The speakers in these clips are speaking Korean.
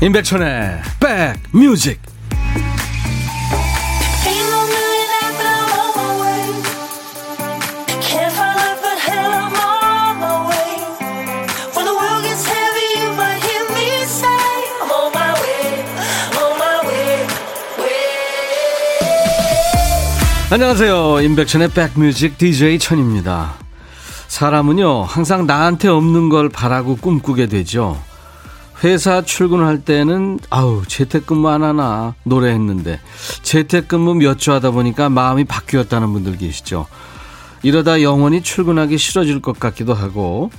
임백천의 백뮤직. 안녕하세요. 임백천의 백뮤직 DJ 천입니다. 사람은요 항상 나한테 없는 걸 바라고 꿈꾸게 되죠 회사 출근할 때는 아우 재택근무 안 하나 노래했는데 재택근무 몇 주 하다 보니까 마음이 바뀌었다는 분들 계시죠. 이러다 영원히 출근하기 싫어질 것 같기도 하고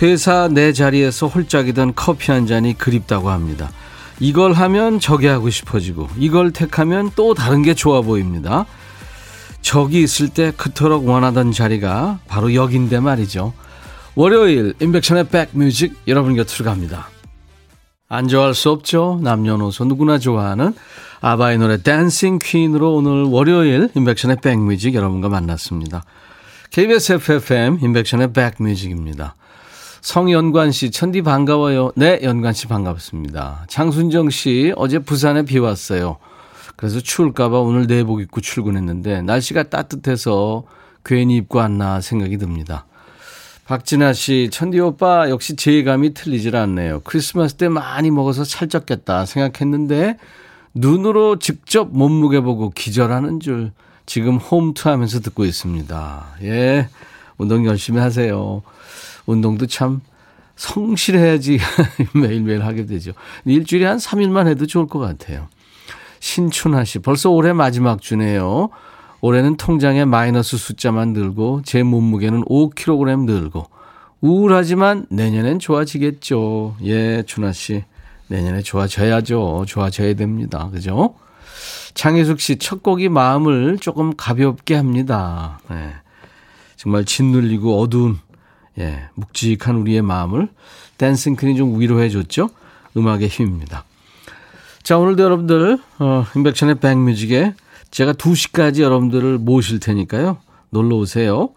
회사 내 자리에서 홀짝이던 커피 한 잔이 그립다고 합니다. 이걸 하면 저게 하고 싶어지고 이걸 택하면 또 다른 게 좋아 보입니다. 저기 있을 때 그토록 원하던 자리가 바로 여긴데 말이죠. 월요일 임백천의 백뮤직 여러분 곁으로 갑니다. 안 좋아할 수 없죠. 남녀노소 누구나 좋아하는 아바의 노래 Dancing Queen으로 오늘 월요일 임백천의 백뮤직 여러분과 만났습니다. KBS 해피 FM 임백천의 백뮤직입니다. 성연관 씨, 천디 반가워요. 네, 연관 씨 반갑습니다. 장순정 씨, 어제 부산에 비 왔어요. 그래서 추울까봐 오늘 내복 입고 출근했는데 날씨가 따뜻해서 괜히 입고 왔나 생각이 듭니다. 박진아 씨, 천디 오빠 역시 제감이 틀리질 않네요. 크리스마스 때 많이 먹어서 살쪘겠다 생각했는데 눈으로 직접 몸무게 보고 기절하는 줄 지금 홈트 하면서 듣고 있습니다. 예. 운동 열심히 하세요. 운동도 참 성실해야지 매일매일 하게 되죠. 일주일에 한 3일만 해도 좋을 것 같아요. 신춘하 씨, 벌써 올해 마지막 주네요. 올해는 통장에 마이너스 숫자만 늘고 제 몸무게는 5kg 늘고 우울하지만 내년엔 좋아지겠죠. 예, 준하 씨. 내년에 좋아져야죠. 좋아져야 됩니다. 그죠? 장혜숙 씨, 첫 곡이 마음을 조금 가볍게 합니다. 예. 정말 짓눌리고 어두운, 예, 묵직한 우리의 마음을 댄싱크이 좀 위로해 줬죠? 음악의 힘입니다. 자, 오늘도 여러분들, 어, 인백천의 백뮤직에 제가 2시까지 여러분들을 모실 테니까요. 놀러 오세요.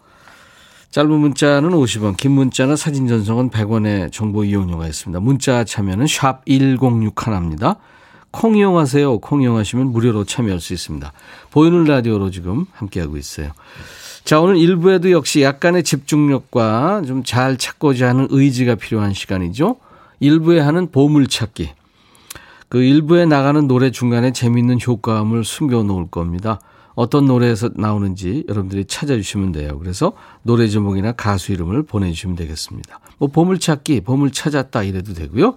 짧은 문자는 50원, 긴 문자나 사진 전송은 100원의 정보 이용료가 있습니다. 문자 참여는 샵 1061입니다. 콩 이용하세요. 콩 이용하시면 무료로 참여할 수 있습니다. 보이는 라디오로 지금 함께하고 있어요. 자, 오늘 1부에도 역시 약간의 집중력과 좀 잘 찾고자 하는 의지가 필요한 시간이죠. 1부에 하는 보물찾기. 그 일부에 나가는 노래 중간에 재미있는 효과음을 숨겨 놓을 겁니다. 어떤 노래에서 나오는지 여러분들이 찾아주시면 돼요. 그래서 노래 제목이나 가수 이름을 보내주시면 되겠습니다. 뭐 보물찾기, 보물 찾았다 이래도 되고요.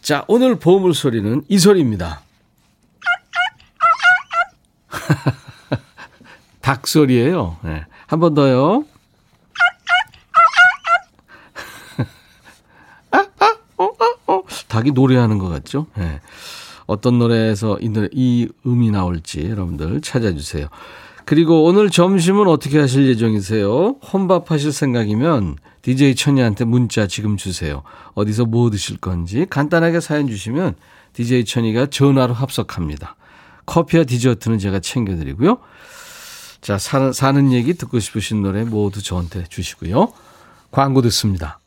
자, 오늘 보물 소리는 이 소리입니다. 닭 소리예요. 네. 한번 더요. 닭이 노래하는 것 같죠? 네. 어떤 노래에서 이, 노래, 이 음이 나올지 여러분들 찾아주세요. 그리고 오늘 점심은 어떻게 하실 예정이세요? 혼밥 하실 생각이면 DJ 천이한테 문자 지금 주세요. 어디서 뭐 드실 건지 간단하게 사연 주시면 DJ 천이가 전화로 합석합니다. 커피와 디저트는 제가 챙겨드리고요. 자, 사는, 사는 얘기 듣고 싶으신 노래 모두 저한테 주시고요. 광고 듣습니다.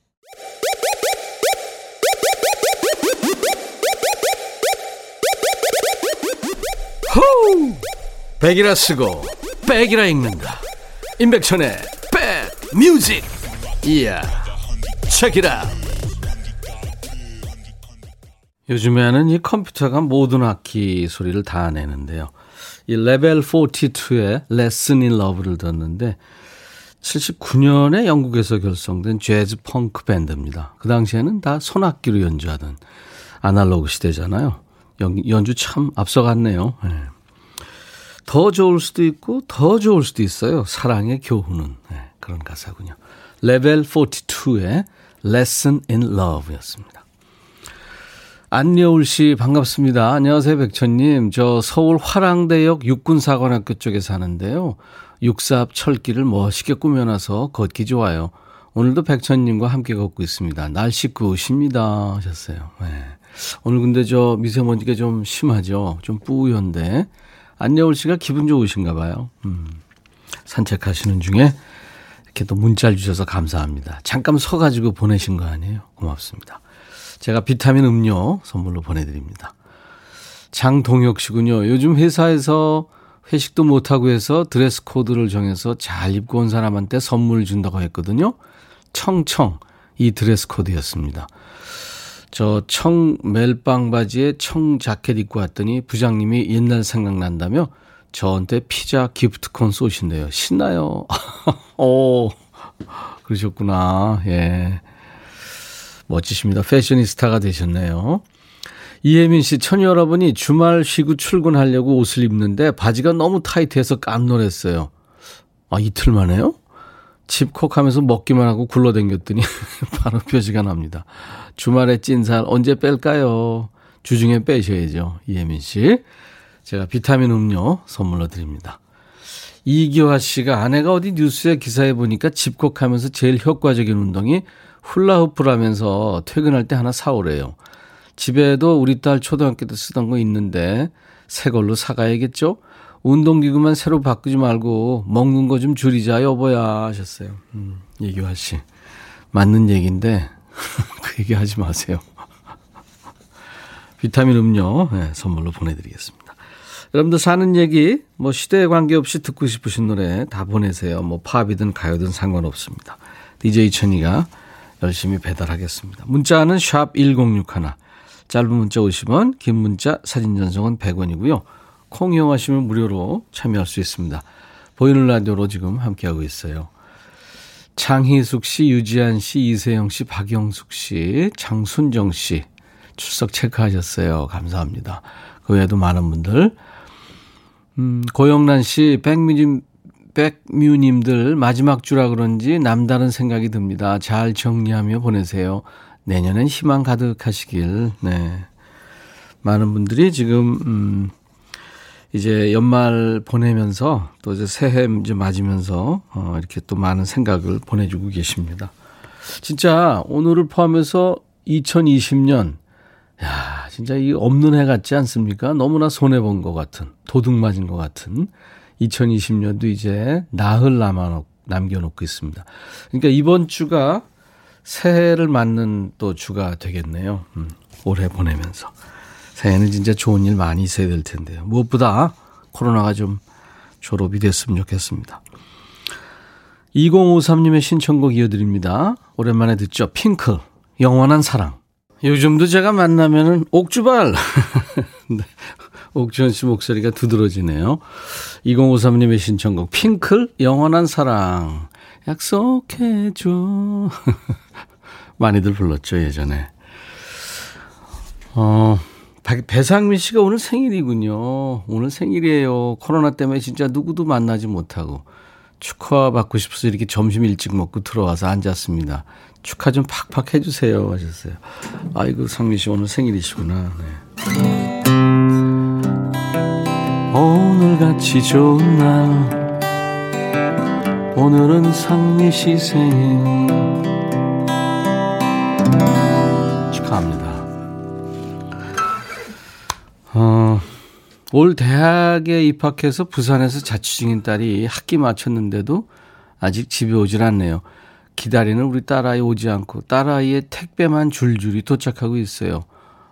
호우! 백이라 쓰고 백이라 읽는다. 임백천의 백 뮤직. 이야. 책이라. 요즘에는 이 컴퓨터가 모든 악기 소리를 다 내는데요. 이 레벨 42의 Lessons in Love를 듣는데 79년에 영국에서 결성된 재즈 펑크 밴드입니다. 그 당시에는 다 손악기로 연주하던 아날로그 시대잖아요. 연, 주참 앞서갔네요. 네. 더 좋을 수도 있고 더 좋을 수도 있어요. 사랑의 교훈은 네, 그런 가사군요. 레벨 42의 Lessons in Love였습니다. 안여울 씨 반갑습니다. 안녕하세요 백천님. 저 서울 화랑대역 육군사관학교 쪽에 사는데요. 육사 앞 철길을 멋있게 꾸며놔서 걷기 좋아요. 오늘도 백천님과 함께 걷고 있습니다. 날씨 굿입니다 하셨어요. 네. 오늘 근데 저 미세먼지가 좀 심하죠. 좀 뿌연데. 안여울 씨가 기분 좋으신가 봐요. 음. 산책하시는 중에 이렇게 또 문자를 주셔서 감사합니다. 잠깐 서가지고 보내신 거 아니에요? 고맙습니다. 제가 비타민 음료 선물로 보내드립니다. 장동혁 씨군요. 요즘 회사에서 회식도 못하고 해서 dress code를 정해서 잘 입고 온 사람한테 선물 준다고 했거든요. 청청 이 dress code였습니다. 저 청 멜빵 바지에 청 자켓 입고 왔더니 부장님이 옛날 생각난다며 저한테 피자 기프티콘 쏘신대요. 신나요. 오, 그러셨구나. 예. 멋지십니다. 패셔니스타가 되셨네요. 이혜민 씨, 천 여러분이 주말 쉬고 출근하려고 옷을 입는데 바지가 너무 타이트해서 깜놀했어요. 아, 이틀 만에요? 집콕 하면서 먹기만 하고 굴러댕겼더니 바로 표시가 납니다. 주말에 찐살 언제 뺄까요? 주중에 빼셔야죠. 이혜민 씨. 제가 비타민 음료 선물로 드립니다. 이기화 씨가 아내가 어디 뉴스에 기사에 보니까 집콕 하면서 제일 효과적인 운동이 훌라후프라면서 퇴근할 때 하나 사오래요. 집에도 우리 딸 초등학교 때 쓰던 거 있는데 새 걸로 사가야겠죠? 운동기구만 새로 바꾸지 말고 먹는 거 좀 줄이자 여보야 하셨어요. 음, 이기화 씨. 맞는 얘기인데 그 얘기 하지 마세요. 비타민 음료 네, 선물로 보내드리겠습니다. 여러분들 사는 얘기 뭐 시대에 관계없이 듣고 싶으신 노래 다 보내세요. 뭐 팝이든 가요든 상관없습니다. DJ 천이가 열심히 배달하겠습니다. 문자는 샵 1061. 짧은 문자 50원, 긴 문자 사진 전송은 100원이고요. 콩 이용하시면 무료로 참여할 수 있습니다. 보이는 라디오로 지금 함께하고 있어요. 장희숙 씨, 유지한 씨, 이세영 씨, 박영숙 씨, 장순정 씨 출석 체크하셨어요. 감사합니다. 그 외에도 많은 분들 음, 고영란 씨, 백뮤님, 백뮤님들 마지막 주라 그런지 남다른 생각이 듭니다. 잘 정리하며 보내세요. 내년엔 희망 가득하시길, 네. 많은 분들이 지금, 음, 이제 연말 보내면서 또 이제 새해 이제 맞으면서 어, 이렇게 또 많은 생각을 보내주고 계십니다. 진짜 오늘을 포함해서 2020년 야, 진짜 이 없는 해 같지 않습니까? 너무나 손해 본 것 같은, 도둑 맞은 것 같은 2020년도 이제 나흘 남아 남겨놓고 있습니다. 그러니까 이번 주가 새해를 맞는 또 주가 되겠네요. 음, 올해 보내면서. 새해는 진짜 좋은 일 많이 있어야 될 텐데요. 무엇보다 코로나가 좀 졸업이 됐으면 좋겠습니다. 2053님의 신청곡 이어드립니다. 오랜만에 듣죠. 핑클, 영원한 사랑. 요즘도 제가 만나면은 옥주발. 네. 옥주현 씨 목소리가 두드러지네요. 2053님의 신청곡 핑클 영원한 사랑 약속해줘. 많이들 불렀죠 예전에. 어 배상민 씨가 오늘 생일이군요. 오늘 생일이에요. 코로나 때문에 진짜 누구도 만나지 못하고 축하받고 싶어서 이렇게 점심 일찍 먹고 들어와서 앉았습니다. 축하 좀 팍팍 해주세요 하셨어요. 아이고 상민 씨 오늘 생일이시구나. 네. 오늘같이 좋은 날 오늘은 상미 씨 생일 축하합니다. 어, 올 대학에 입학해서 부산에서 자취 중인 딸이 학기 마쳤는데도 아직 집에 오질 않네요. 기다리는 우리 딸아이 오지 않고 딸아이의 택배만 줄줄이 도착하고 있어요.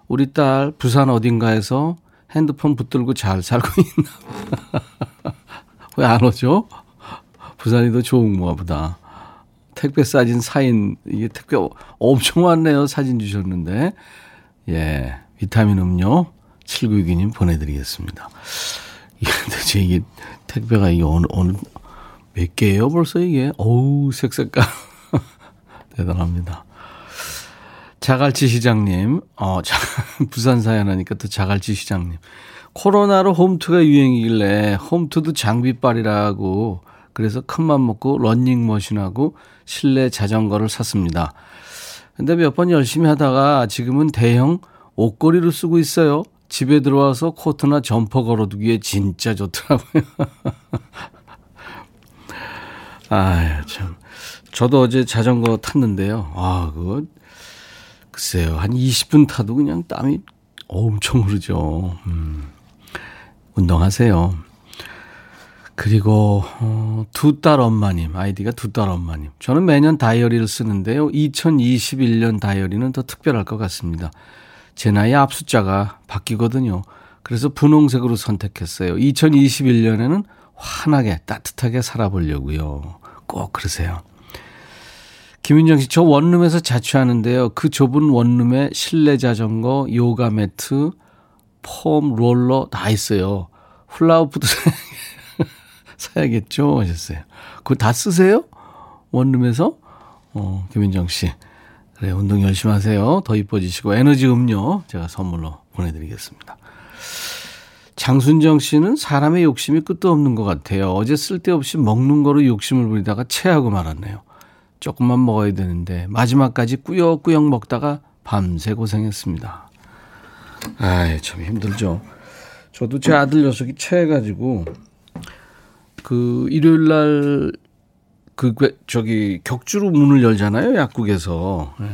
우리 딸 부산 어딘가에서 핸드폰 붙들고 잘 살고 있나 왜 안 오죠? 부산이 더 좋은가 보다. 택배 사진 사인, 이게 택배 엄청 많네요. 사진 주셨는데. 예, 비타민 음료 7962님 보내드리겠습니다. 도대체 이게 택배가 이게 어느, 어느, 몇 개예요 벌써 이게? 어우, 색색깔. 대단합니다. 자갈치 시장님, 어, 자, 부산 사연 하니까 또 자갈치 시장님. 코로나로 홈트가 유행이길래 홈트도 장비빨이라고 그래서 큰맘 먹고 런닝머신하고 실내 자전거를 샀습니다. 근데 몇 번 열심히 하다가 지금은 대형 옷걸이를 쓰고 있어요. 집에 들어와서 코트나 점퍼 걸어두기에 진짜 좋더라고요. 아유, 참. 저도 어제 자전거 탔는데요. 아, 그거, 글쎄요. 한 20분 타도 그냥 땀이 엄청 흐르죠. 음, 운동하세요. 그리고 어, 두 딸 엄마님 아이디가 두 딸 엄마님. 저는 매년 다이어리를 쓰는데요. 2021년 다이어리는 더 특별할 것 같습니다. 제 나이 앞 숫자가 바뀌거든요. 그래서 분홍색으로 선택했어요. 2021년에는 환하게 따뜻하게 살아보려고요. 꼭 그러세요. 김윤정 씨, 저 원룸에서 자취하는데요. 그 좁은 원룸에 실내 자전거, 요가 매트, 폼 롤러 다 있어요. 훌라후프도 사야겠죠? 하셨어요. 그거 다 쓰세요? 원룸에서? 어, 김민정 씨. 그래, 운동 열심히 하세요. 더 이뻐지시고, 에너지 음료 제가 선물로 보내드리겠습니다. 장순정 씨는 사람의 욕심이 끝도 없는 것 같아요. 어제 쓸데없이 먹는 거로 욕심을 부리다가 체하고 말았네요. 조금만 먹어야 되는데, 마지막까지 꾸역꾸역 먹다가 밤새 고생했습니다. 아이, 참 힘들죠. 저도 제 아들 녀석이 체해가지고, 그 일요일 날 그 저기 격주로 문을 열잖아요 약국에서. 예.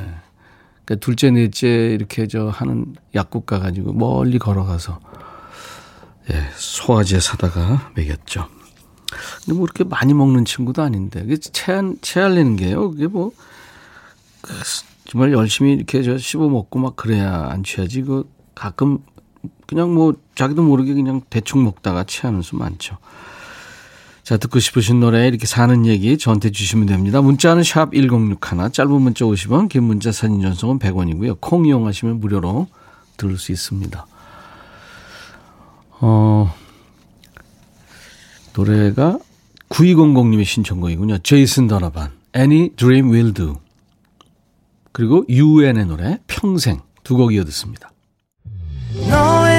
그러니까 둘째 넷째 이렇게 저 하는 약국 가가지고 멀리 걸어가서 예, 소화제 사다가 먹였죠. 근데 뭐 이렇게 많이 먹는 친구도 아닌데 그게 체한 체할리는 게요. 그게 뭐그 정말 열심히 이렇게 저 씹어 먹고 막 그래야 안 취하지. 그 가끔 그냥 뭐 자기도 모르게 그냥 대충 먹다가 체하는 수 많죠. 자, 듣고 싶으신 노래 이렇게 사는 얘기 저한테 주시면 됩니다. 문자는 샵 1061, 짧은 문자 50원, 긴 문자 사진 전송은 100원이고요. 콩 이용하시면 무료로 들을 수 있습니다. 어, 노래가 9200님의 신청곡이군요. 제이슨 더너반, Any Dream Will Do. 그리고 UN의 노래, 평생 두 곡 이어 듣습니다. 너의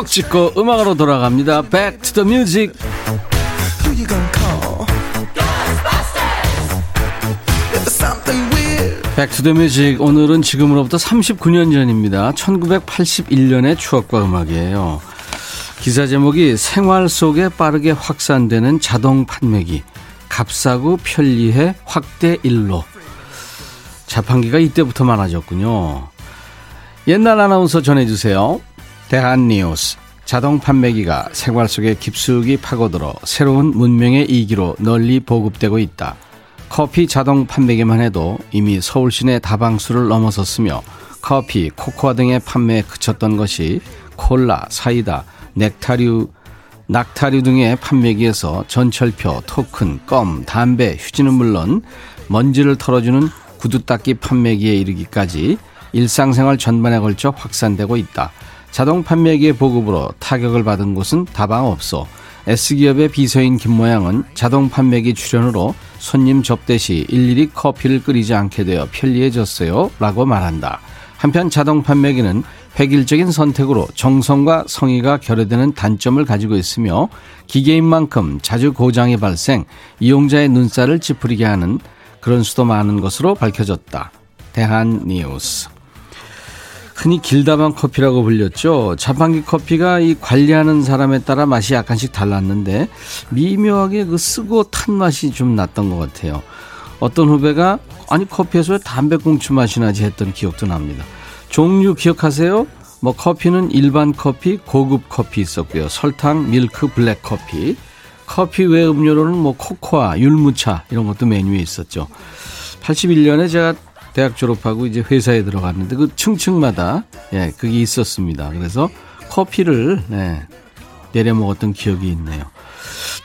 추억 찍고 음악으로 돌아갑니다. Back to the music. Back to the Music 오늘은 지금으로부터 39년 전입니다. 1981년의 추억과 음악이에요. 기사 제목이 생활 속에 빠르게 확산되는 자동 판매기 값싸고 편리해 확대 일로 자판기가 이때부터 많아졌군요. 옛날 아나운서 전해주세요. 대한니우스 자동 판매기가 생활 속에 깊숙이 파고들어 새로운 문명의 이기로 널리 보급되고 있다. 커피 자동 판매기만 해도 이미 서울 시내 다방수를 넘어섰으며 커피, 코코아 등의 판매에 그쳤던 것이 콜라, 사이다, 넥타류, 낙타류 등의 판매기에서 전철표, 토큰, 껌, 담배, 휴지는 물론 먼지를 털어주는 구두 닦기 판매기에 이르기까지 일상생활 전반에 걸쳐 확산되고 있다. 자동 판매기의 보급으로 타격을 받은 곳은 다방 없어 S기업의 비서인 김모양은 자동 판매기 출연으로 손님 접대 시 일일이 커피를 끓이지 않게 되어 편리해졌어요 라고 말한다. 한편 자동 판매기는 획일적인 선택으로 정성과 성의가 결여되는 단점을 가지고 있으며 기계인 만큼 자주 고장이 발생, 이용자의 눈살을 찌푸리게 하는 그런 수도 많은 것으로 밝혀졌다. 대한 뉴스. 흔히 길다방 커피라고 불렸죠. 자판기 커피가 이 관리하는 사람에 따라 맛이 약간씩 달랐는데 미묘하게 그 쓰고 탄 맛이 좀 났던 것 같아요. 어떤 후배가 아니 커피에서 왜 담배꽁초 맛이 나지 했던 기억도 납니다. 종류 기억하세요? 뭐 커피는 일반 커피, 고급 커피 있었고요. 설탕, 밀크, 블랙 커피. 커피 외 음료로는 뭐 코코아, 율무차 이런 것도 메뉴에 있었죠. 81년에 제가 대학 졸업하고 이제 회사에 들어갔는데 그 층층마다 예, 그게 있었습니다. 그래서 커피를 네, 내려 먹었던 기억이 있네요.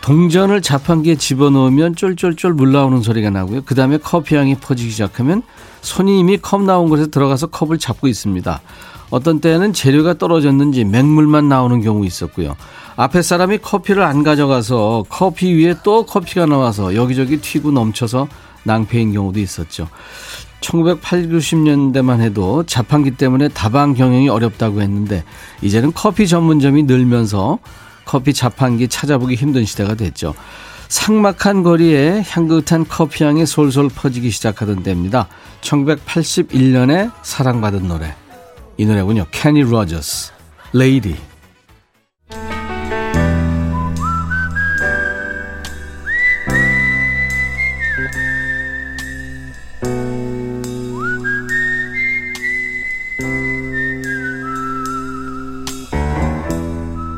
동전을 자판기에 집어넣으면 쫄쫄쫄 물 나오는 소리가 나고요. 그 다음에 커피 향이 퍼지기 시작하면 손이 이미 컵 나온 곳에 들어가서 컵을 잡고 있습니다. 어떤 때는 재료가 떨어졌는지 맹물만 나오는 경우 있었고요. 앞에 사람이 커피를 안 가져가서 커피 위에 또 커피가 나와서 여기저기 튀고 넘쳐서 낭패인 경우도 있었죠. 1980, 90년대만 해도 자판기 때문에 다방 경영이 어렵다고 했는데 이제는 커피 전문점이 늘면서 커피 자판기 찾아보기 힘든 시대가 됐죠. 삭막한 거리에 향긋한 커피향이 솔솔 퍼지기 시작하던 때입니다. 1981년에 사랑받은 노래. 이 노래군요. 케니 로저스, Lady.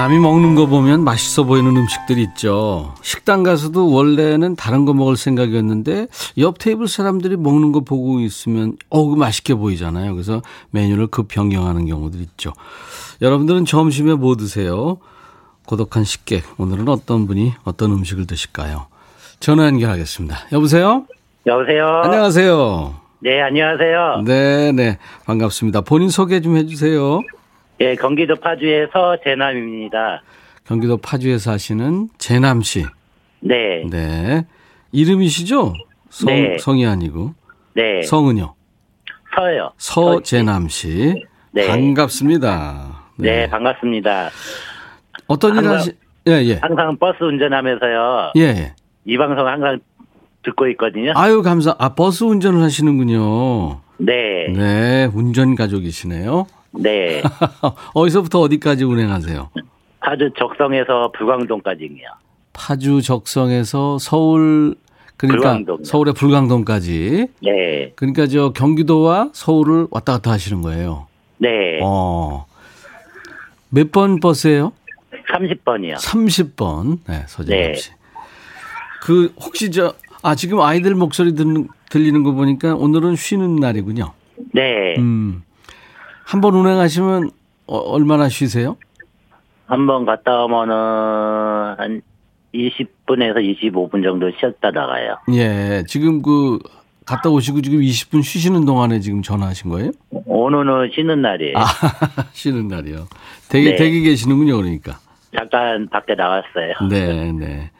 남이 먹는 거 보면 맛있어 보이는 음식들이 있죠. 식당 가서도 원래는 다른 거 먹을 생각이었는데 옆 테이블 사람들이 먹는 거 보고 있으면 어우 맛있게 보이잖아요. 그래서 메뉴를 급 변경하는 경우들 있죠. 여러분들은 점심에 뭐 드세요? 고독한 식객 오늘은 어떤 분이 어떤 음식을 드실까요? 전화 연결하겠습니다. 여보세요? 여보세요? 안녕하세요. 네, 안녕하세요. 네, 네. 반갑습니다. 본인 소개 좀 해주세요. 예, 경기도 파주에서 재남입니다. 경기도 파주에 사시는 재남 씨. 네. 네. 이름이시죠? 성, 네. 성이 아니고. 네. 성은요? 서요. 서재남 씨. 네. 반갑습니다. 네, 반갑습니다. 어떤 일 하시, 예, 예. 항상 버스 운전하면서요. 예, 예. 이 방송 항상 듣고 있거든요. 아유, 감사. 아, 버스 운전을 하시는군요. 네. 네, 운전 가족이시네요. 네. 어디서부터 어디까지 운행하세요? 파주 적성에서 불광동까지요. 파주 적성에서 서울, 그러니까 불광동이요. 서울의 불광동까지. 네. 그러니까 저 경기도와 서울을 왔다 갔다 하시는 거예요. 네. 어. 몇 번 버스예요? 30번이요. 30번. 네, 서재남 네. 씨. 그 혹시 저 아, 지금 아이들 목소리 듣는 들리는 거 보니까 오늘은 쉬는 날이군요. 네. 음. 한 번 운행하시면 어, 얼마나 쉬세요? 한 번 갔다 오면은 한 20분에서 25분 정도 쉬었다 나가요. 예. 지금 그 갔다 오시고 지금 20분 쉬시는 동안에 지금 전화하신 거예요? 오늘은 쉬는 날이에요. 아, 쉬는 날이요. 되게 네. 되게 계시는군요, 그러니까. 잠깐 밖에 나갔어요. 네, 네.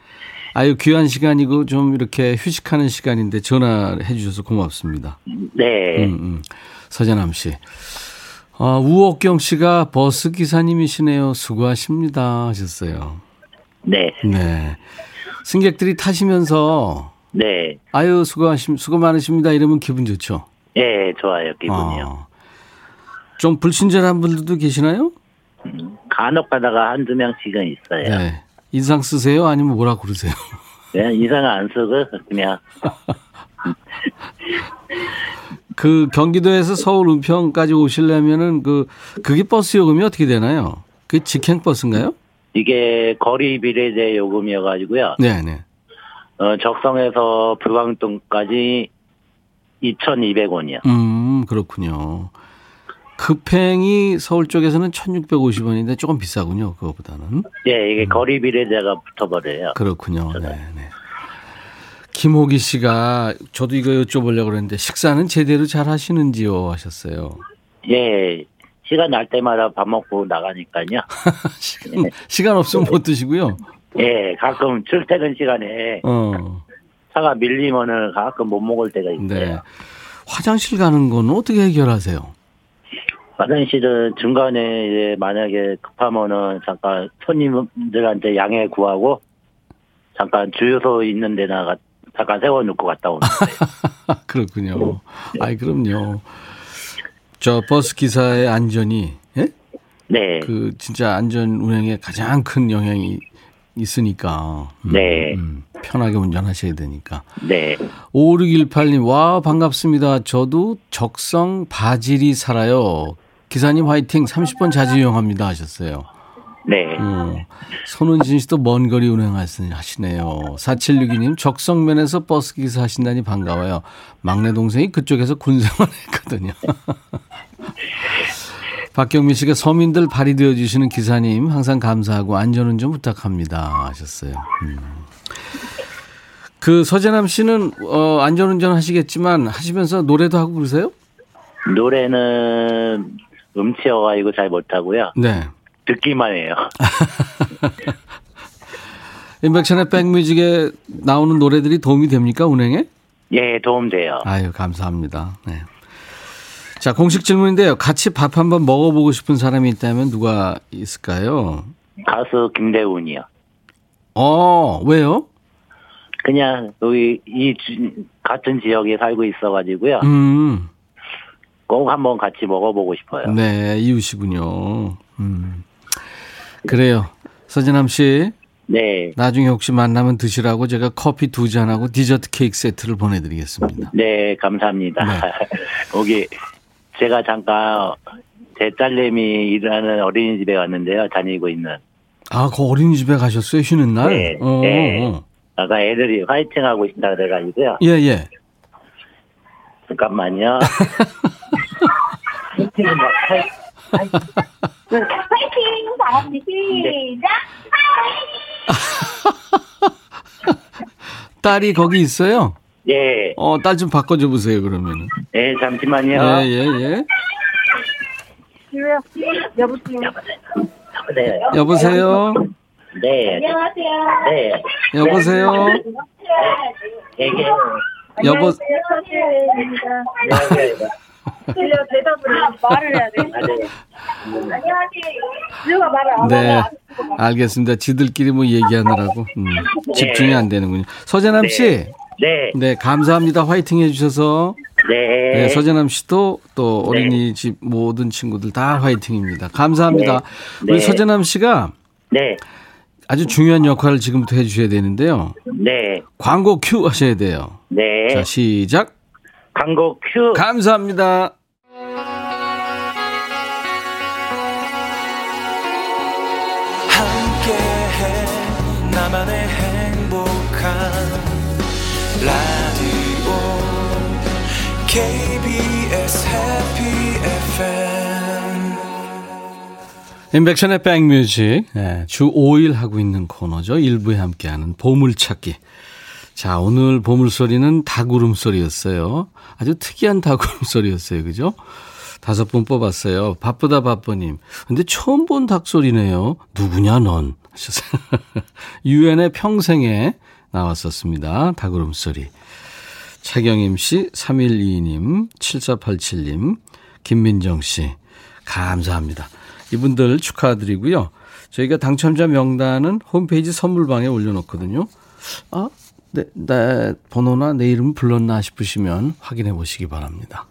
아유, 귀한 시간이고 좀 이렇게 휴식하는 시간인데 전화해 주셔서 고맙습니다. 네. 음, 음. 서재남 씨. 아, 우옥경 씨가 버스 기사님이시네요. 수고하십니다. 하셨어요. 네. 네. 승객들이 타시면서 네. 아유, 수고하심, 수고 많으십니다. 이러면 기분 좋죠. 예, 좋아요. 기분이요. 아. 좀 불친절한 분들도 계시나요? 간혹 가다가 한두 명씩은 있어요. 네. 인상 쓰세요? 아니면 뭐라 그러세요? 그냥 이상 안 쓰고 그냥 그 경기도에서 서울 은평까지 오시려면은 그 그게 버스 요금이 어떻게 되나요? 그 직행 버스인가요? 이게 거리 비례제 요금이어 가지고요. 네, 네. 어, 적성에서 불광동까지 2,200원이요. 음, 그렇군요. 급행이 서울 쪽에서는 1,650원인데 조금 비싸군요. 그거보다는. 예, 이게 거리 비례제가 붙어버려요. 그렇군요. 네, 네. 김호기 씨가 저도 이거 여쭤보려고 그랬는데 식사는 제대로 잘 하시는지요? 하셨어요. 예, 시간 날 때마다 밥 먹고 나가니까요. 시간, 시간 없으면 못 드시고요. 예, 가끔 출퇴근 시간에 어, 차가 밀리면은 가끔 못 먹을 때가 있어요. 네. 화장실 가는 건 어떻게 해결하세요? 화장실은 중간에 만약에 급하면은 잠깐 손님들한테 양해 구하고 잠깐 주유소 있는 데다가 잠깐 세워놓고 갔다 오는 거예요. 그렇군요. 아이, 그럼요. 저 버스 기사의 안전이, 예? 네. 그 진짜 안전 운행에 가장 큰 영향이 있으니까. 음, 네. 음, 편하게 운전하셔야 되니까. 네. 5618님, 와, 반갑습니다. 저도 적성 바질이 살아요. 기사님 화이팅 30번 자주 이용합니다 하셨어요. 네. 어, 손은진 씨도 먼 거리 운행하시네요. 4762님, 적성면에서 버스 기사 하신다니 반가워요. 막내 동생이 그쪽에서 군생활 했거든요. 박경민 씨가 서민들 발이 되어주시는 기사님, 항상 감사하고 안전운전 부탁합니다. 하셨어요. 음. 그 서재남 씨는, 어, 안전운전 하시겠지만 하시면서 노래도 하고 그러세요? 노래는 음치여가지고 잘 못하고요. 네. 듣기만 해요. 인백션의 백뮤직에 나오는 노래들이 도움이 됩니까, 운행에? 예, 도움돼요. 아유, 감사합니다. 네. 자, 공식 질문인데요. 같이 밥 한번 먹어보고 싶은 사람이 있다면 누가 있을까요? 가수 김대훈이요. 어, 왜요? 그냥 여기 이 주- 같은 지역에 살고 있어가지고요. 음, 꼭 한번 같이 먹어보고 싶어요. 네, 이웃이군요. 음. 그래요. 서진함 씨, 네, 나중에 혹시 만나면 드시라고 제가 커피 두 잔하고 디저트 케이크 세트를 보내드리겠습니다. 네, 감사합니다. 네. 여기 제가 잠깐 제 딸내미 일하는 어린이집에 갔는데요. 다니고 있는. 아, 그 어린이집에 가셨어요? 쉬는 날? 네, 어, 네. 어. 아까 애들이 화이팅 하고 있다 그래가지고요. 예, 예. 잠깐만요. 화이팅은 막 할- 파이팅! 다 같이 시작! 딸이 거기 있어요? 예, 어, 딸 좀 바꿔줘 보세요, 그러면은. 예, 잠시만요. 예, 예, 예. 여보세요? 네, 여보세요? 네, 안녕하세요. 네, 여보세요? 얘기, 여보, 안녕하세요. 들려 대답을 해. 말을 해야 돼. 아, 네. 안녕하세요. 누가 말을 안 네. 하면 알겠습니다. 지들끼리 뭐 얘기하느라고 음, 집중이 안 되는군요. 서재남 씨, 네, 네 감사합니다. 화이팅 해주셔서 네, 네, 서재남 씨도 또 어린이집 모든 친구들 다 화이팅입니다. 감사합니다. 네. 우리 네. 서재남 씨가 네, 아주 중요한 역할을 지금부터 해주셔야 되는데요. 네, 광고 큐 하셔야 돼요. 네. 자 시작. 광고 큐. 감사합니다. KBS 해피 FM 인백션의 백뮤직 예, 주 5일 하고 있는 코너죠. 일부에 함께하는 보물찾기. 자 오늘 보물소리는 닭울음소리였어요. 아주 특이한 닭울음소리였어요. 그죠? 다섯 분 뽑았어요. 바쁘다 바쁘님. 근데 처음 본 닭소리네요. 누구냐 넌 하셨어요. 유엔의 평생에 나왔었습니다. 닭울음소리. 차경임 씨, 3122님, 7487님, 김민정 씨. 감사합니다. 이분들 축하드리고요. 저희가 당첨자 명단은 홈페이지 선물방에 올려놓거든요. 아, 내, 내 번호나 내 이름 불렀나 싶으시면 확인해 보시기 바랍니다.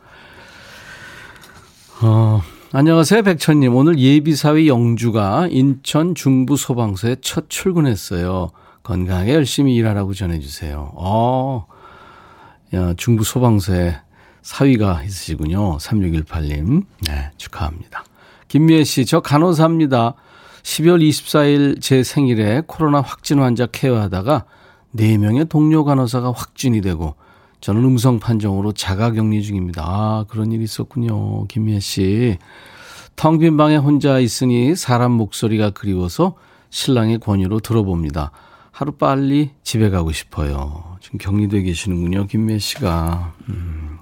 어, 안녕하세요, 백천님. 오늘 예비사위 영주가 인천 중부 소방서에 첫 출근했어요. 건강하게 열심히 일하라고 전해주세요. 어, 야, 중부 소방서에 사위가 있으시군요. 3618님. 네, 축하합니다. 김미애 씨, 저 간호사입니다. 12월 24일 제 생일에 코로나 확진 환자 케어하다가 4명의 동료 간호사가 확진이 되고 저는 음성 판정으로 자가 격리 중입니다. 아, 그런 일이 있었군요. 김미애 씨. 텅 빈 방에 혼자 있으니 사람 목소리가 그리워서 신랑의 권유로 들어봅니다. 하루 빨리 집에 가고 싶어요. 지금 격리돼 계시는군요. 김미애 씨가. 음.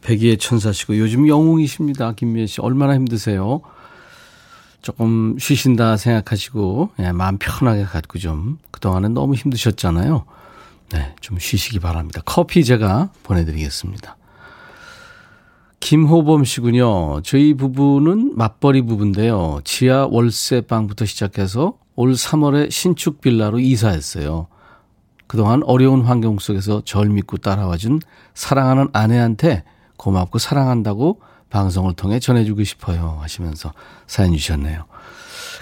백의의 천사시고 요즘 영웅이십니다. 김미애 씨. 얼마나 힘드세요? 조금 쉬신다 생각하시고 예, 마음 편하게 갖고 좀 그동안은 너무 힘드셨잖아요. 네, 좀 쉬시기 바랍니다. 커피 제가 보내드리겠습니다. 김호범 씨군요. 저희 부부는 맞벌이 부부인데요. 지하 월세방부터 시작해서 올 3월에 신축 빌라로 이사했어요. 그동안 어려운 환경 속에서 절 믿고 따라와준 사랑하는 아내한테 고맙고 사랑한다고 방송을 통해 전해주고 싶어요 하시면서 사연 주셨네요.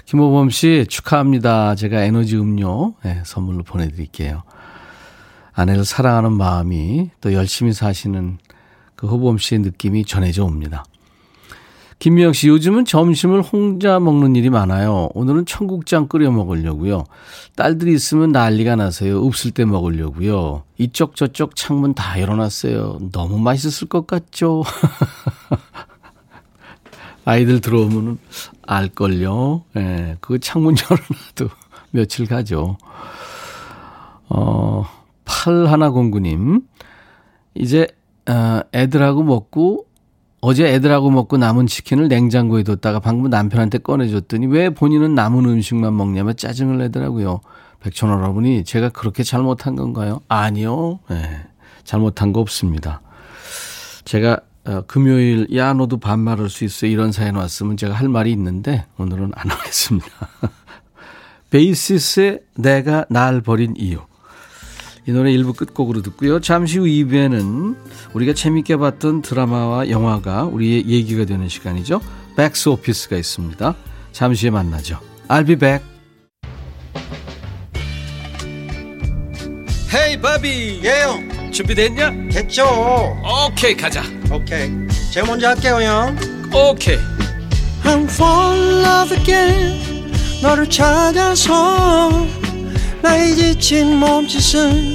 김호범 씨 축하합니다. 제가 에너지 음료 네, 선물로 보내드릴게요. 아내를 사랑하는 마음이 또 열심히 사시는 그 호범 씨의 느낌이 전해져 옵니다. 김미영 씨, 요즘은 점심을 혼자 먹는 일이 많아요. 오늘은 청국장 끓여 먹으려고요. 딸들이 있으면 난리가 나서요. 없을 때 먹으려고요. 이쪽 저쪽 창문 다 열어놨어요. 너무 맛있었을 것 같죠? 아이들 들어오면 알걸요. 예, 네, 그 창문 열어놔도 며칠 가죠. 어, 8109님. 이제, 어, 애들하고 먹고 어제 애들하고 먹고 남은 치킨을 냉장고에 뒀다가 방금 남편한테 꺼내줬더니 왜 본인은 남은 음식만 먹냐며 짜증을 내더라고요. 백천 여러분이 제가 그렇게 잘못한 건가요? 아니요. 네, 잘못한 거 없습니다. 제가 어, 금요일 야 너도 반말할 수 있어 이런 사연 왔으면 제가 할 말이 있는데 오늘은 안 하겠습니다. 베이시스의 내가 날 버린 이유. 이 노래 1부 끝곡으로 듣고요. 잠시 후 2부에는 우리가 재밌게 봤던 드라마와 영화가 우리의 얘기가 되는 시간이죠. 백스 오피스가 있습니다. 잠시 후에 만나죠. I'll be back. 헤이 바비 예영 준비됐냐? 됐죠 오케이 가자 오케이 제가 먼저 할게요 형 오케이 I'm fall in love again 너를 찾아서 나의 지친 몸짓은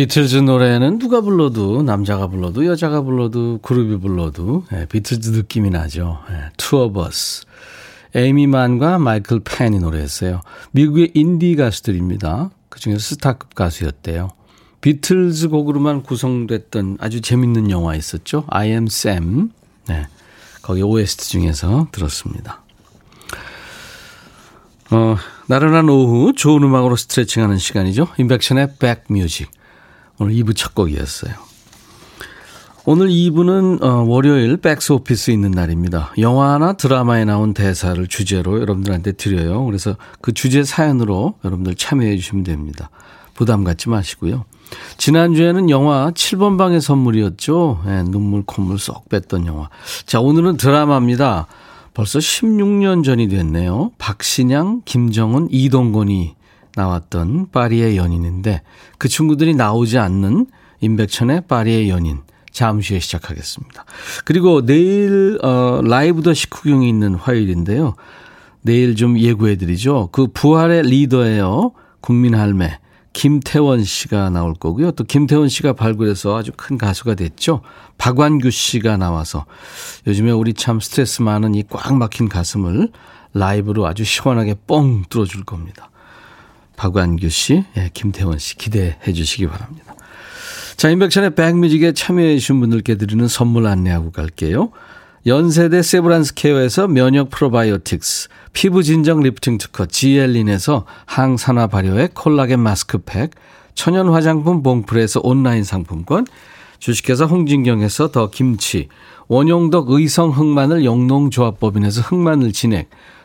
비틀즈 노래는 누가 불러도 남자가 불러도 여자가 불러도 그룹이 불러도 예, 비틀즈 느낌이 나죠. 예, 투어 버스. 에이미 맨과 마이클 펜이 노래했어요. 미국의 인디 가수들입니다. 그중에서 스타급 가수였대요. 비틀즈 곡으로만 구성됐던 아주 재밌는 영화 있었죠. I am Sam. 네. 거기 OST 중에서 들었습니다. 어, 나른한 오후 좋은 음악으로 스트레칭하는 시간이죠. 임백천의 백뮤직. 오늘 2부 첫 곡이었어요. 오늘 2부는 어, 월요일 백스 오피스 있는 날입니다. 영화나 드라마에 나온 대사를 주제로 여러분들한테 드려요. 그래서 그 주제 사연으로 여러분들 참여해 주시면 됩니다. 부담 갖지 마시고요. 지난주에는 영화 7번 방의 선물이었죠. 네, 눈물 콧물 쏙 뺐던 영화. 자, 오늘은 드라마입니다. 벌써 16년 전이 됐네요. 박신양, 김정은, 이동건이 나왔던 파리의 연인인데 그 친구들이 나오지 않는 임백천의 파리의 연인 잠시 후에 시작하겠습니다. 그리고 내일 어, 라이브 더 식후경이 있는 화요일인데요. 내일 좀 예고해드리죠. 그 부활의 리더예요. 국민할매 김태원 씨가 나올 거고요. 또 김태원 씨가 발굴해서 아주 큰 가수가 됐죠. 박완규 씨가 나와서 요즘에 우리 참 스트레스 많은 이 꽉 막힌 가슴을 라이브로 아주 시원하게 뻥 뚫어줄 겁니다. 박완규 씨, 예, 김태원 씨 기대해 주시기 바랍니다. 자, 인백천의 백뮤직에 참여해 주신 분들께 드리는 선물 안내하고 갈게요. 연세대 세브란스 케어에서 면역 프로바이오틱스, 피부 진정 리프팅 특허 지엘린에서 항산화 발효의 콜라겐 마스크팩, 천연 화장품 봉프에서 온라인 상품권, 주식회사 홍진경에서 더 김치, 원용덕 의성 흑마늘 영농조합법인에서 흑마늘 진액,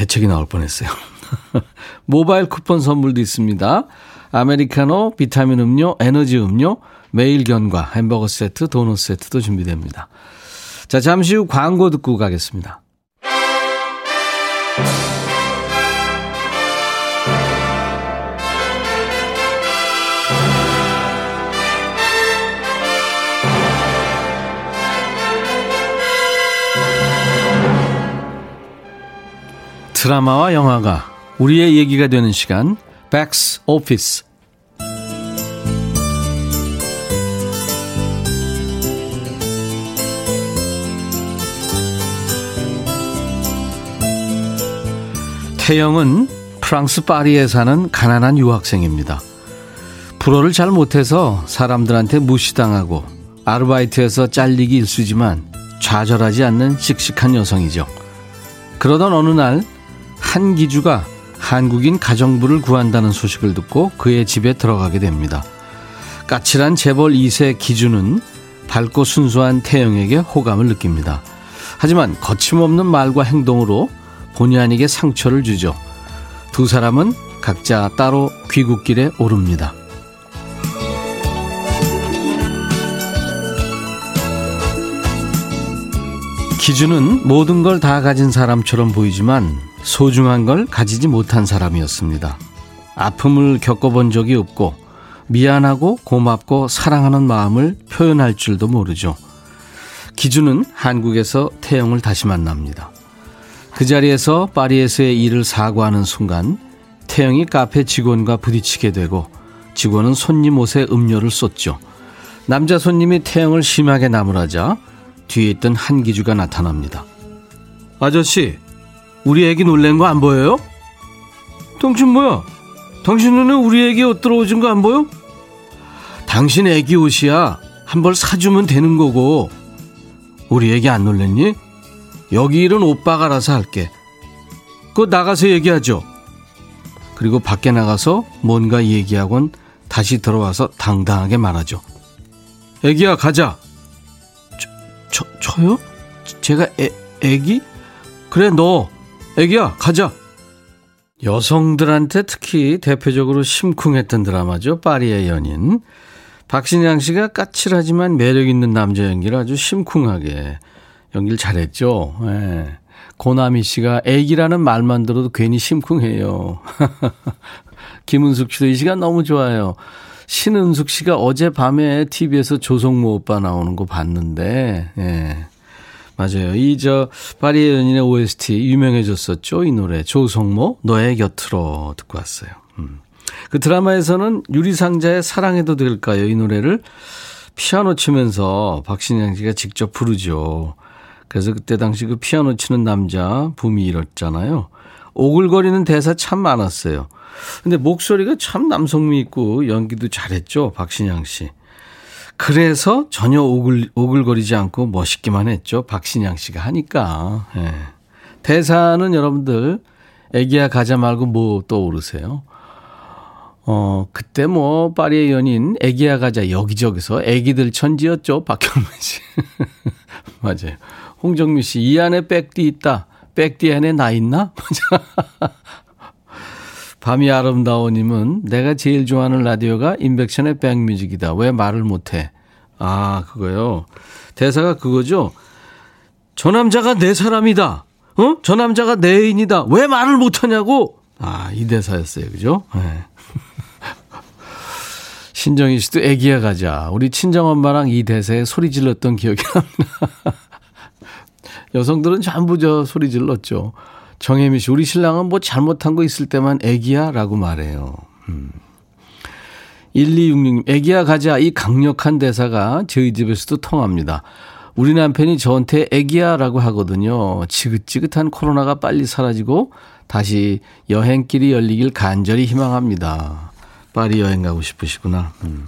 재채기 나올 뻔했어요. 모바일 쿠폰 선물도 있습니다. 아메리카노, 비타민 음료, 에너지 음료, 매일 견과, 햄버거 세트, 도넛 세트도 준비됩니다. 자, 잠시 후 광고 듣고 가겠습니다. 드라마와 영화가 우리의 얘기가 되는 시간 백스 오피스 태영은 프랑스 파리에 사는 가난한 유학생입니다. 불어를 잘 못해서 사람들한테 무시당하고 아르바이트에서 잘리기 일수지만 좌절하지 않는 씩씩한 여성이죠. 그러던 어느 날 한 기주가 한국인 가정부를 구한다는 소식을 듣고 그의 집에 들어가게 됩니다. 까칠한 재벌 2세 기주는 밝고 순수한 태영에게 호감을 느낍니다. 하지만 거침없는 말과 행동으로 본의 아니게 상처를 주죠. 두 사람은 각자 따로 귀국길에 오릅니다. 기준은 모든 걸 다 가진 사람처럼 보이지만 소중한 걸 가지지 못한 사람이었습니다. 아픔을 겪어본 적이 없고 미안하고 고맙고 사랑하는 마음을 표현할 줄도 모르죠. 기준은 한국에서 태영을 다시 만납니다. 그 자리에서 파리에서의 일을 사과하는 순간 태영이 카페 직원과 부딪히게 되고 직원은 손님 옷에 음료를 쏟죠. 남자 손님이 태영을 심하게 나무라자 뒤에 있던 한기주가 나타납니다. 아저씨, 우리 애기 놀란 거 안 보여요? 당신 뭐야? 당신 눈에 우리 애기 옷 들어오진 거 안 보여? 당신 애기 옷이야. 한 벌 사주면 되는 거고. 우리 애기 안 놀랬니? 여기 일은 오빠가 알아서 할게. 그거 나가서 얘기하죠. 그리고 밖에 나가서 뭔가 얘기하곤 다시 들어와서 당당하게 말하죠. 애기야, 가자. 저, 저, 저요? 제가 애, 애기? 그래, 너. 애기야, 가자. 여성들한테 특히 대표적으로 심쿵했던 드라마죠. 파리의 연인. 박신양 씨가 까칠하지만 매력 있는 남자 연기를 아주 심쿵하게 연기를 잘했죠. 예. 고나미 씨가 애기라는 말만 들어도 괜히 심쿵해요. 김은숙 씨도 이 시간 너무 좋아요. 신은숙 씨가 어젯밤에 TV에서 조성모 오빠 나오는 거 봤는데, 예. 맞아요. 이 저 파리의 연인의 OST 유명해졌었죠. 이 노래 조성모 너의 곁으로 듣고 왔어요. 음. 그 드라마에서는 유리상자의 사랑해도 될까요? 이 노래를 피아노 치면서 박신양 씨가 직접 부르죠. 그래서 그때 당시 그 피아노 치는 남자 붐이 일었잖아요. 오글거리는 대사 참 많았어요. 근데 목소리가 참 남성미 있고 연기도 잘했죠. 박신양 씨. 그래서 전혀 오글, 오글거리지 않고 멋있기만 했죠. 박신양 씨가 하니까. 예. 대사는 여러분들 애기야 가자 말고 뭐 떠오르세요? 어, 그때 뭐 파리의 연인 애기야 가자 여기저기서 애기들 천지였죠. 박현민 씨. 맞아요. 홍정미 씨, 이 안에 백띠 있다. 백띠 안에 나 있나? 밤이 아름다워님은 내가 제일 좋아하는 라디오가 인백션의 백뮤직이다. 왜 말을 못해? 아, 그거요. 대사가 그거죠. 저 남자가 내 사람이다. 어? 저 남자가 내 애인이다. 왜 말을 못하냐고? 아, 이 대사였어요. 그죠? 네. 신정희 씨도 애기야 가자. 우리 친정엄마랑 이 대사에 소리 질렀던 기억이 납니다. 여성들은 전부 저 소리 질렀죠. 정혜미 씨, 우리 신랑은 뭐 잘못한 거 있을 때만 애기야 라고 말해요. 음. 1266님, 애기야 가자. 이 강력한 대사가 저희 집에서도 통합니다. 우리 남편이 저한테 애기야 라고 하거든요. 지긋지긋한 코로나가 빨리 사라지고 다시 여행길이 열리길 간절히 희망합니다. 파리 여행 가고 싶으시구나. 음.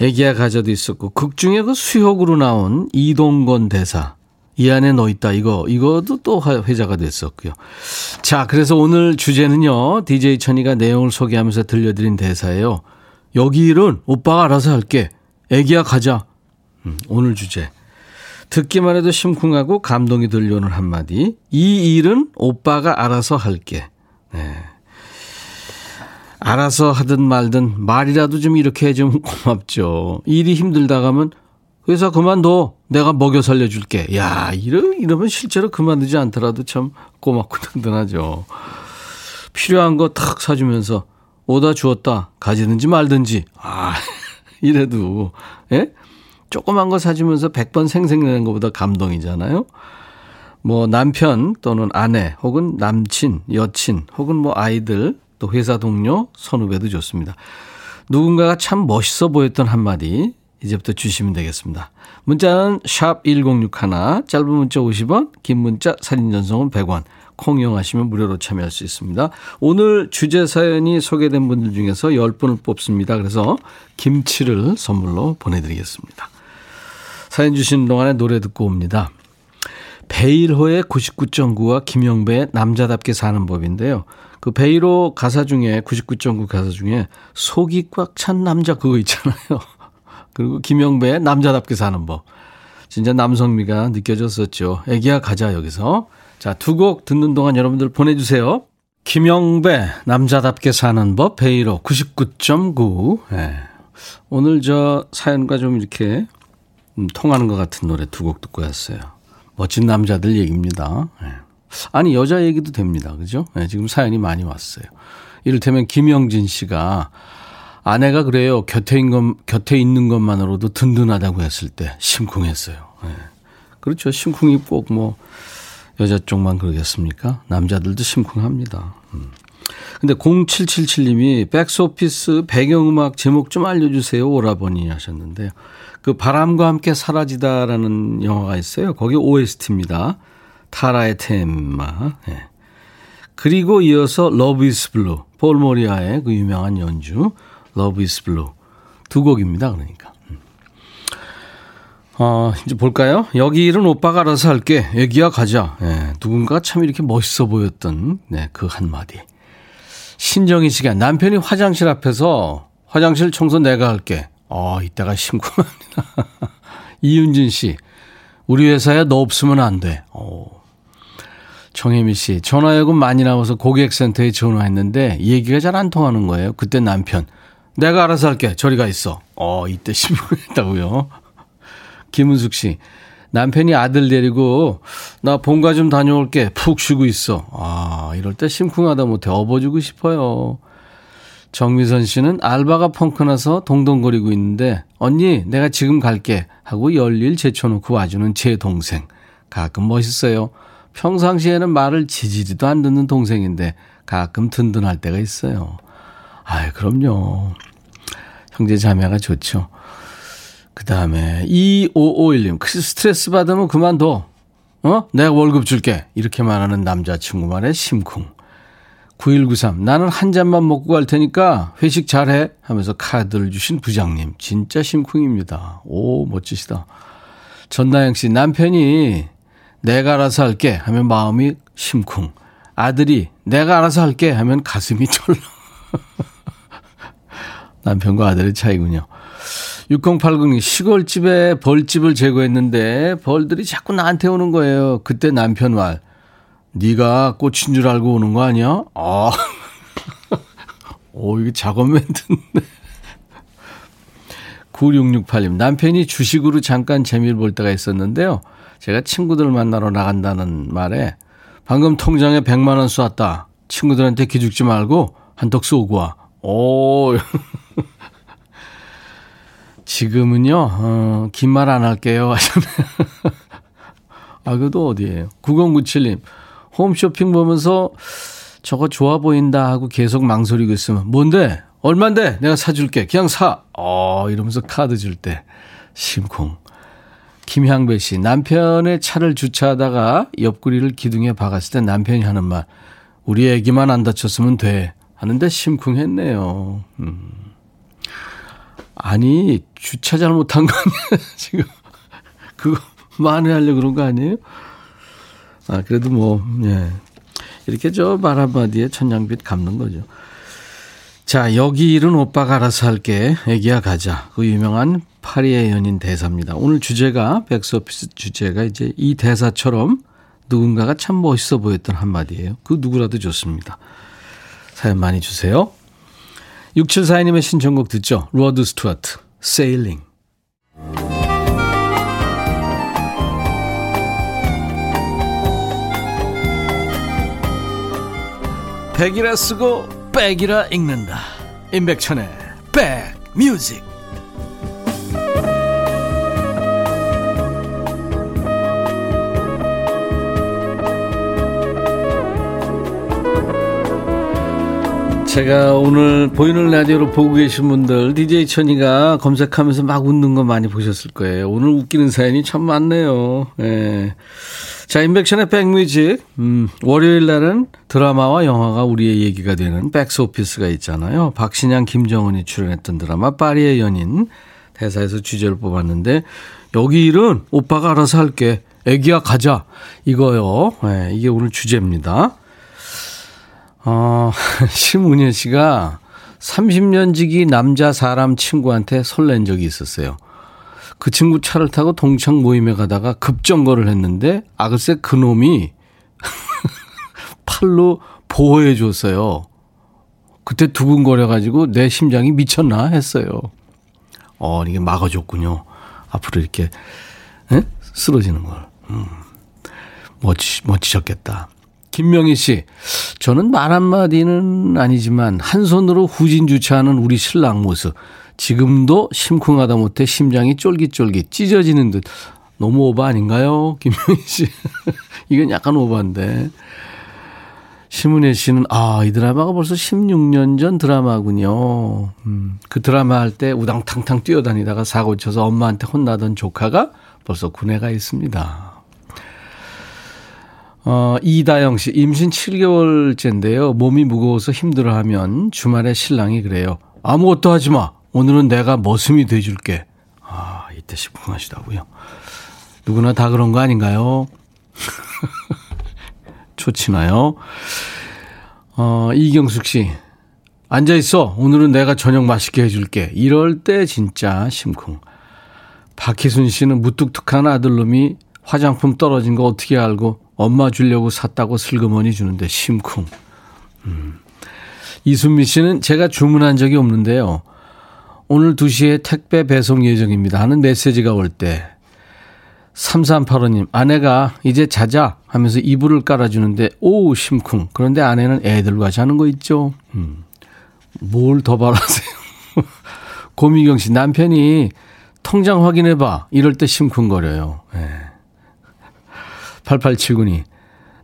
애기야 가자도 있었고, 극 중에 그 수혁으로 나온 이동건 대사. 이 안에 너 있다. 이거, 이거도 또 회자가 됐었고요. 자, 그래서 오늘 주제는요. DJ 천이가 내용을 소개하면서 들려드린 대사예요. 여기 일은 오빠가 알아서 할게. 애기야 가자. 음, 오늘 주제. 듣기만 해도 심쿵하고 감동이 들려오는 한마디. 이 일은 오빠가 알아서 할게. 네. 알아서 하든 말든 말이라도 좀 이렇게 해주면 고맙죠. 일이 힘들다 가면 회사 그만둬. 내가 먹여 살려줄게. 야, 이러, 이러면 실제로 그만두지 않더라도 참 고맙고 든든하죠. 필요한 거 탁 사주면서 오다 주었다. 가지든지 말든지. 아, 이래도, 예? 조그만 거 사주면서 100번 생생내는 것보다 감동이잖아요. 뭐 남편 또는 아내 혹은 남친, 여친 혹은 뭐 아이들 또 회사 동료, 선후배도 좋습니다. 누군가가 참 멋있어 보였던 한마디 이제부터 주시면 되겠습니다. 문자는 샵 1061, 짧은 문자 50원, 긴 문자 사진 전송은 100원, 콩 이용하시면 무료로 참여할 수 있습니다. 오늘 주제 사연이 소개된 분들 중에서 10분을 뽑습니다. 그래서 김치를 선물로 보내드리겠습니다. 사연 주신 동안에 노래 듣고 옵니다. 베일호의 99.9와 김영배의 남자답게 사는 법인데요. 그 베일호 가사 중에 99.9 가사 중에 속이 꽉 찬 남자 그거 있잖아요. 그리고 김영배의 남자답게 사는 법. 진짜 남성미가 느껴졌었죠. 애기야 가자 여기서. 자, 두 곡 듣는 동안 여러분들 보내주세요. 김영배 남자답게 사는 법 베이로 99.9. 네. 오늘 저 사연과 좀 이렇게 음, 통하는 것 같은 노래 두 곡 듣고 왔어요. 멋진 남자들 얘기입니다. 네. 아니 여자 얘기도 됩니다. 그죠? 네, 지금 사연이 많이 왔어요. 이를테면 김영진 씨가 아내가 그래요. 곁에 있는, 것, 곁에 있는 것만으로도 든든하다고 했을 때 심쿵했어요. 네. 그렇죠. 심쿵이 꼭 뭐 여자 쪽만 그러겠습니까? 남자들도 심쿵합니다. 음. 근데 0777님이 백스오피스 배경음악 제목 좀 알려주세요. 오라버니 하셨는데요. 그 바람과 함께 사라지다라는 영화가 있어요. 거기 OST입니다. 타라의 테마. 네. 그리고 이어서 Love is Blue. 폴 모리아의 그 유명한 연주 Love is Blue. 두 곡입니다. 그러니까. 음. 어, 이제 볼까요? 여기 일은 오빠가 알아서 할게. 애기야 가자. 네, 누군가 참 이렇게 멋있어 보였던 네, 그 한마디. 신정희 씨가 남편이 화장실 앞에서 화장실 청소 내가 할게. 어, 이때가 심쿵합니다. 이윤진 씨, 우리 회사에 너 없으면 안 돼. 어. 정혜미 씨, 전화요금 많이 나와서 고객센터에 전화했는데 얘기가 잘 안 통하는 거예요. 그때 남편, 내가 알아서 할게. 저리 가 있어. 어, 이때 심쿵했다고요. 김은숙 씨, 남편이 아들 데리고 나 본가 좀 다녀올게. 푹 쉬고 있어. 아, 이럴 때 심쿵하다 못해 업어주고 싶어요. 정미선 씨는 알바가 펑크나서 동동거리고 있는데 언니 내가 지금 갈게 하고 열일 제쳐놓고 와주는 제 동생. 가끔 멋있어요. 평상시에는 말을 지지리도 안 듣는 동생인데 가끔 든든할 때가 있어요. 아이 그럼요. 형제 자매가 좋죠. 그 다음에 2551님 스트레스 받으면 그만둬. 어? 내가 월급 줄게. 이렇게 말하는 남자친구 말에 심쿵. 9193 나는 한 잔만 먹고 갈 테니까 회식 잘해 하면서 카드를 주신 부장님 진짜 심쿵입니다. 오 멋지시다. 전나영 씨 남편이 내가 알아서 할게 하면 마음이 심쿵. 아들이 내가 알아서 할게 하면 가슴이 철렁. 남편과 아들의 차이군요. 6080님 시골집에 벌집을 제거했는데 벌들이 자꾸 나한테 오는 거예요. 그때 남편 말 네가 꽃인 줄 알고 오는 거 아니야? 아, 오 이게 작업 멘트인데. 9668님 남편이 주식으로 잠깐 재미를 볼 때가 있었는데요. 제가 친구들 만나러 나간다는 말에 방금 통장에 100만 원 쏘았다. 친구들한테 기죽지 말고 한턱 쏘고 와. 오. 지금은요, 어, 긴 말 안 할게요. 하셨네요. 아, 그래도 어디에요? 9097님, 홈쇼핑 보면서 저거 좋아 보인다 하고 계속 망설이고 있으면, 뭔데? 얼만데? 내가 사줄게. 그냥 사. 어, 이러면서 카드 줄 때. 심쿵. 김향배 씨, 남편의 차를 주차하다가 옆구리를 기둥에 박았을 때 남편이 하는 말, 우리 애기만 안 다쳤으면 돼. 하는데 심쿵했네요. 음. 아니, 주차 잘못한 거 아니야, 지금. 그거 만회하려고 그런 거 아니에요? 아, 그래도 뭐, 예. 이렇게 저 말 한마디에 천냥빛 갚는 거죠. 자, 여기 일은 오빠가 알아서 할게. 애기야 가자. 그 유명한 파리의 연인 대사입니다. 오늘 주제가, 백스오피스 주제가 이제 이 대사처럼 누군가가 참 멋있어 보였던 한마디예요. 그 누구라도 좋습니다. 사연 많이 주세요. 6742님의 신청곡 듣죠. 로드 스튜어트, Sailing. 백이라 쓰고 백이라 읽는다. 임백천의 백뮤직. 제가 오늘 보이는 라디오로 보고 계신 분들 DJ 천이가 검색하면서 막 웃는 거 많이 보셨을 거예요. 오늘 웃기는 사연이 참 많네요. 예. 자, 인백션의 백뮤직. 음, 월요일 날은 드라마와 영화가 우리의 얘기가 되는 백스오피스가 있잖아요. 박신양, 김정은이 출연했던 드라마 파리의 연인. 대사에서 주제를 뽑았는데 여기 일은 오빠가 알아서 할게. 애기야 가자. 이거요. 네, 이게 오늘 주제입니다. 어, 심은혜 씨가 30년 지기 남자 사람 친구한테 설렌 적이 있었어요. 그 친구 차를 타고 동창 모임에 가다가 급정거를 했는데 아 글쎄 그놈이 팔로 보호해 줬어요. 그때 두근거려 가지고 내 심장이 미쳤나 했어요. 어, 이게 막아줬군요. 앞으로 이렇게 에? 쓰러지는 걸. 음. 멋지 멋지셨겠다. 김명희 씨, 저는 말 한마디는 아니지만 한 손으로 후진 주차하는 우리 신랑 모습. 지금도 심쿵하다 못해 심장이 쫄깃쫄깃 찢어지는 듯. 너무 오버 아닌가요? 김명희 씨. 이건 약간 오버인데. 심은혜 씨는, 아, 이 드라마가 벌써 16년 전 드라마군요. 음, 그 드라마 할 때 우당탕탕 뛰어다니다가 사고 쳐서 엄마한테 혼나던 조카가 벌써 군에 가 있습니다. 어, 이다영 씨, 임신 7개월째인데요. 몸이 무거워서 힘들어 하면 주말에 신랑이 그래요. 아무것도 하지 마. 오늘은 내가 머슴이 돼줄게. 아, 이때 심쿵하시다고요. 누구나 다 그런 거 아닌가요? 좋지나요? 어, 이경숙 씨. 앉아있어. 오늘은 내가 저녁 맛있게 해줄게. 이럴 때 진짜 심쿵. 박희순 씨는 무뚝뚝한 아들놈이 화장품 떨어진 거 어떻게 알고 엄마 주려고 샀다고 슬그머니 주는데 심쿵. 음. 이순미 씨는 제가 주문한 적이 없는데요. 오늘 2시에 택배 배송 예정입니다 하는 메시지가 올 때 3385님 아내가 이제 자자 하면서 이불을 깔아주는데 오 심쿵 그런데 아내는 애들과 자는 거 있죠 음. 뭘 더 바라세요 고미경 씨 남편이 통장 확인해봐 이럴 때 심쿵거려요 네. 8879님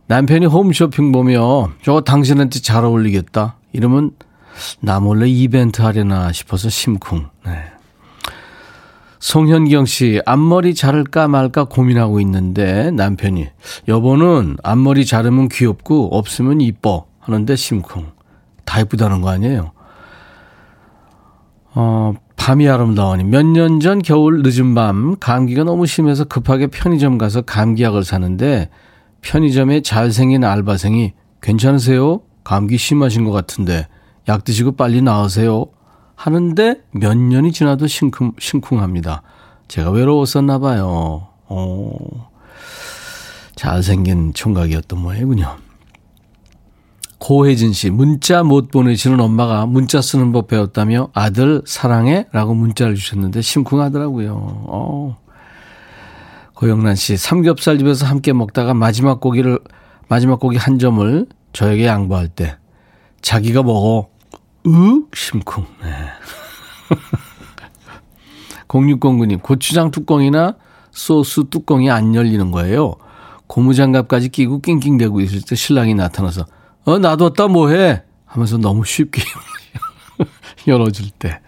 남편이 홈쇼핑 보며 저거 당신한테 잘 어울리겠다 이러면 나 몰래 이벤트 하려나 싶어서 심쿵. 네. 송현경 씨, 앞머리 자를까 말까 고민하고 있는데 남편이 여보는 앞머리 자르면 귀엽고 없으면 이뻐 하는데 심쿵. 다 이쁘다는 거 아니에요? 어, 밤이 아름다우니 몇 년 전 겨울 늦은 밤 감기가 너무 심해서 급하게 편의점 가서 감기약을 사는데 편의점에 잘생긴 알바생이 괜찮으세요? 감기 심하신 것 같은데 약 드시고 빨리 나으세요. 하는데 몇 년이 지나도 심쿵, 심쿵합니다. 제가 외로웠었나 봐요. 어, 잘생긴 총각이었던 모양이군요. 고혜진 씨, 문자 못 보내시는 엄마가 문자 쓰는 법 배웠다며 아들 사랑해? 라고 문자를 주셨는데 심쿵하더라고요. 어. 고영란 씨, 삼겹살 집에서 함께 먹다가 마지막 고기를, 마지막 고기 한 점을 저에게 양보할 때 자기가 먹어. 으 심쿵. 네. 0609님, 고추장 뚜껑이나 소스 뚜껑이 안 열리는 거예요. 고무장갑까지 끼고 낑낑대고 있을 때 신랑이 나타나서, 어, 놔뒀다 뭐해? 하면서 너무 쉽게 열어줄 때.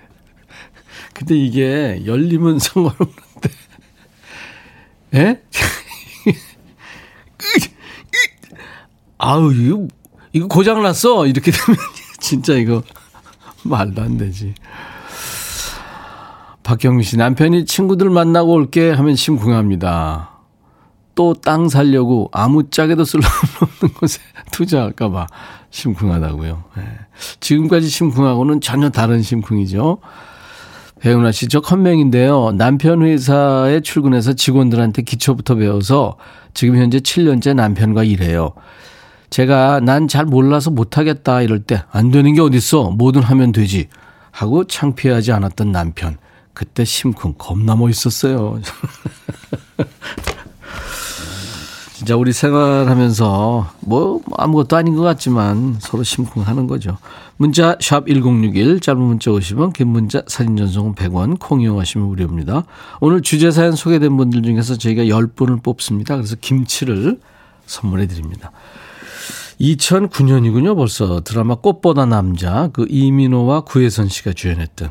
근데 이게 열리면 상관없는데, 에? 아우, 이거, 이거 고장났어! 이렇게 되면 진짜 이거 말도 안 되지. 박경민 씨, 남편이 친구들 만나고 올게 하면 심쿵합니다. 또 땅 살려고 아무짝에도 쓸모없는 곳에 투자할까봐 심쿵하다고요. 네. 지금까지 심쿵하고는 전혀 다른 심쿵이죠. 배우나 씨, 저 컨명인데요. 남편 회사에 출근해서 직원들한테 기초부터 배워서 지금 현재 7년째 남편과 일해요. 제가 난 잘 몰라서 못하겠다 이럴 때 안 되는 게 어딨어 뭐든 하면 되지 하고 창피하지 않았던 남편 그때 심쿵 겁나 멋있었어요 진짜 우리 생활하면서 뭐 아무것도 아닌 것 같지만 서로 심쿵하는 거죠 문자 샵1061 짧은 문자 50원 긴 문자 사진 전송은 100원 콩 이용하시면 무료입니다 오늘 주제 사연 소개된 분들 중에서 저희가 10분을 뽑습니다 그래서 김치를 선물해 드립니다 2009년이군요, 벌써. 드라마 꽃보다 남자, 그 이민호와 구혜선 씨가 주연했던.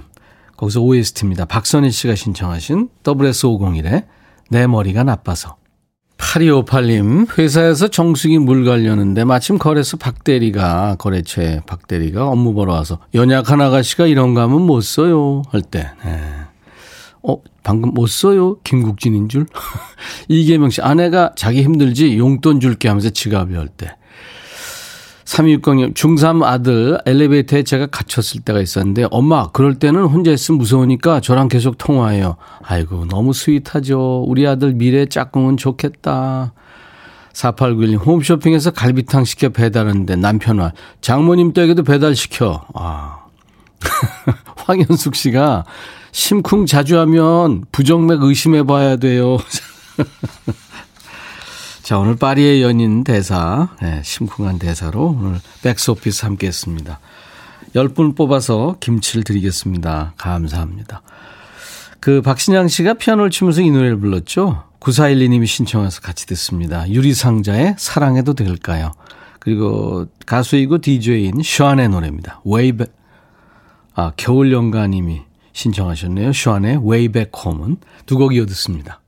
거기서 OST입니다. 박선희 씨가 신청하신 WS501의 내 머리가 나빠서. 8258님, 회사에서 정수기 물 가려는데 마침 거래소 박대리가, 거래처에 박대리가 업무 보러 와서 연약한 아가씨가 이런 거 하면 못 써요. 할 때, 네. 어, 방금 못 써요? 김국진인 줄? 이계명 씨, 아내가 자기 힘들지 용돈 줄게 하면서 지갑이 할 때. 3260님, 중3 아들 엘리베이터에 제가 갇혔을 때가 있었는데, 엄마, 그럴 때는 혼자 있으면 무서우니까 저랑 계속 통화해요. 아이고, 너무 스윗하죠. 우리 아들 미래 짝꿍은 좋겠다. 4891님, 홈쇼핑에서 갈비탕 시켜 배달하는데 남편 와, 장모님 댁에도 배달시켜. 아. 황현숙 씨가 심쿵 자주 하면 부정맥 의심해 봐야 돼요. 자, 오늘 파리의 연인 대사, 네, 심쿵한 대사로 오늘 백스오피스 함께 했습니다. 10분 뽑아서 김치를 드리겠습니다. 감사합니다. 그 박신양 씨가 피아노를 치면서 이 노래를 불렀죠. 9412님이 신청해서 같이 듣습니다. 유리상자의 사랑해도 될까요? 그리고 가수이고 DJ인 숀의 노래입니다. Way Back, 아, 겨울연가님이 신청하셨네요. 숀의 Back Home은 두 곡 이어 듣습니다.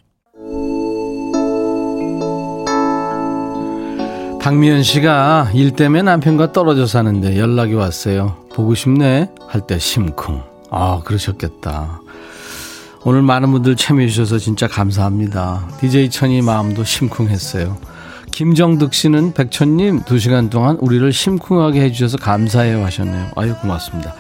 박미연 씨가 일 때문에 남편과 떨어져 사는데 연락이 왔어요. 보고 싶네? 할 때 심쿵. 아, 그러셨겠다. 오늘 많은 분들 참여해 주셔서 진짜 감사합니다. DJ 천이 마음도 심쿵했어요. 김정득 씨는 백천님 두 시간 동안 우리를 심쿵하게 해주셔서 감사해요 하셨네요. 아유 고맙습니다.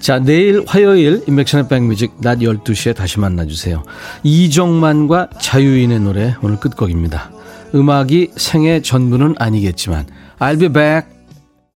자 내일 화요일 인백션의 백뮤직 낮 12시에 다시 만나주세요. 이정만과 자유인의 노래 오늘 끝곡입니다. 음악이 생애 전부는 아니겠지만 I'll be back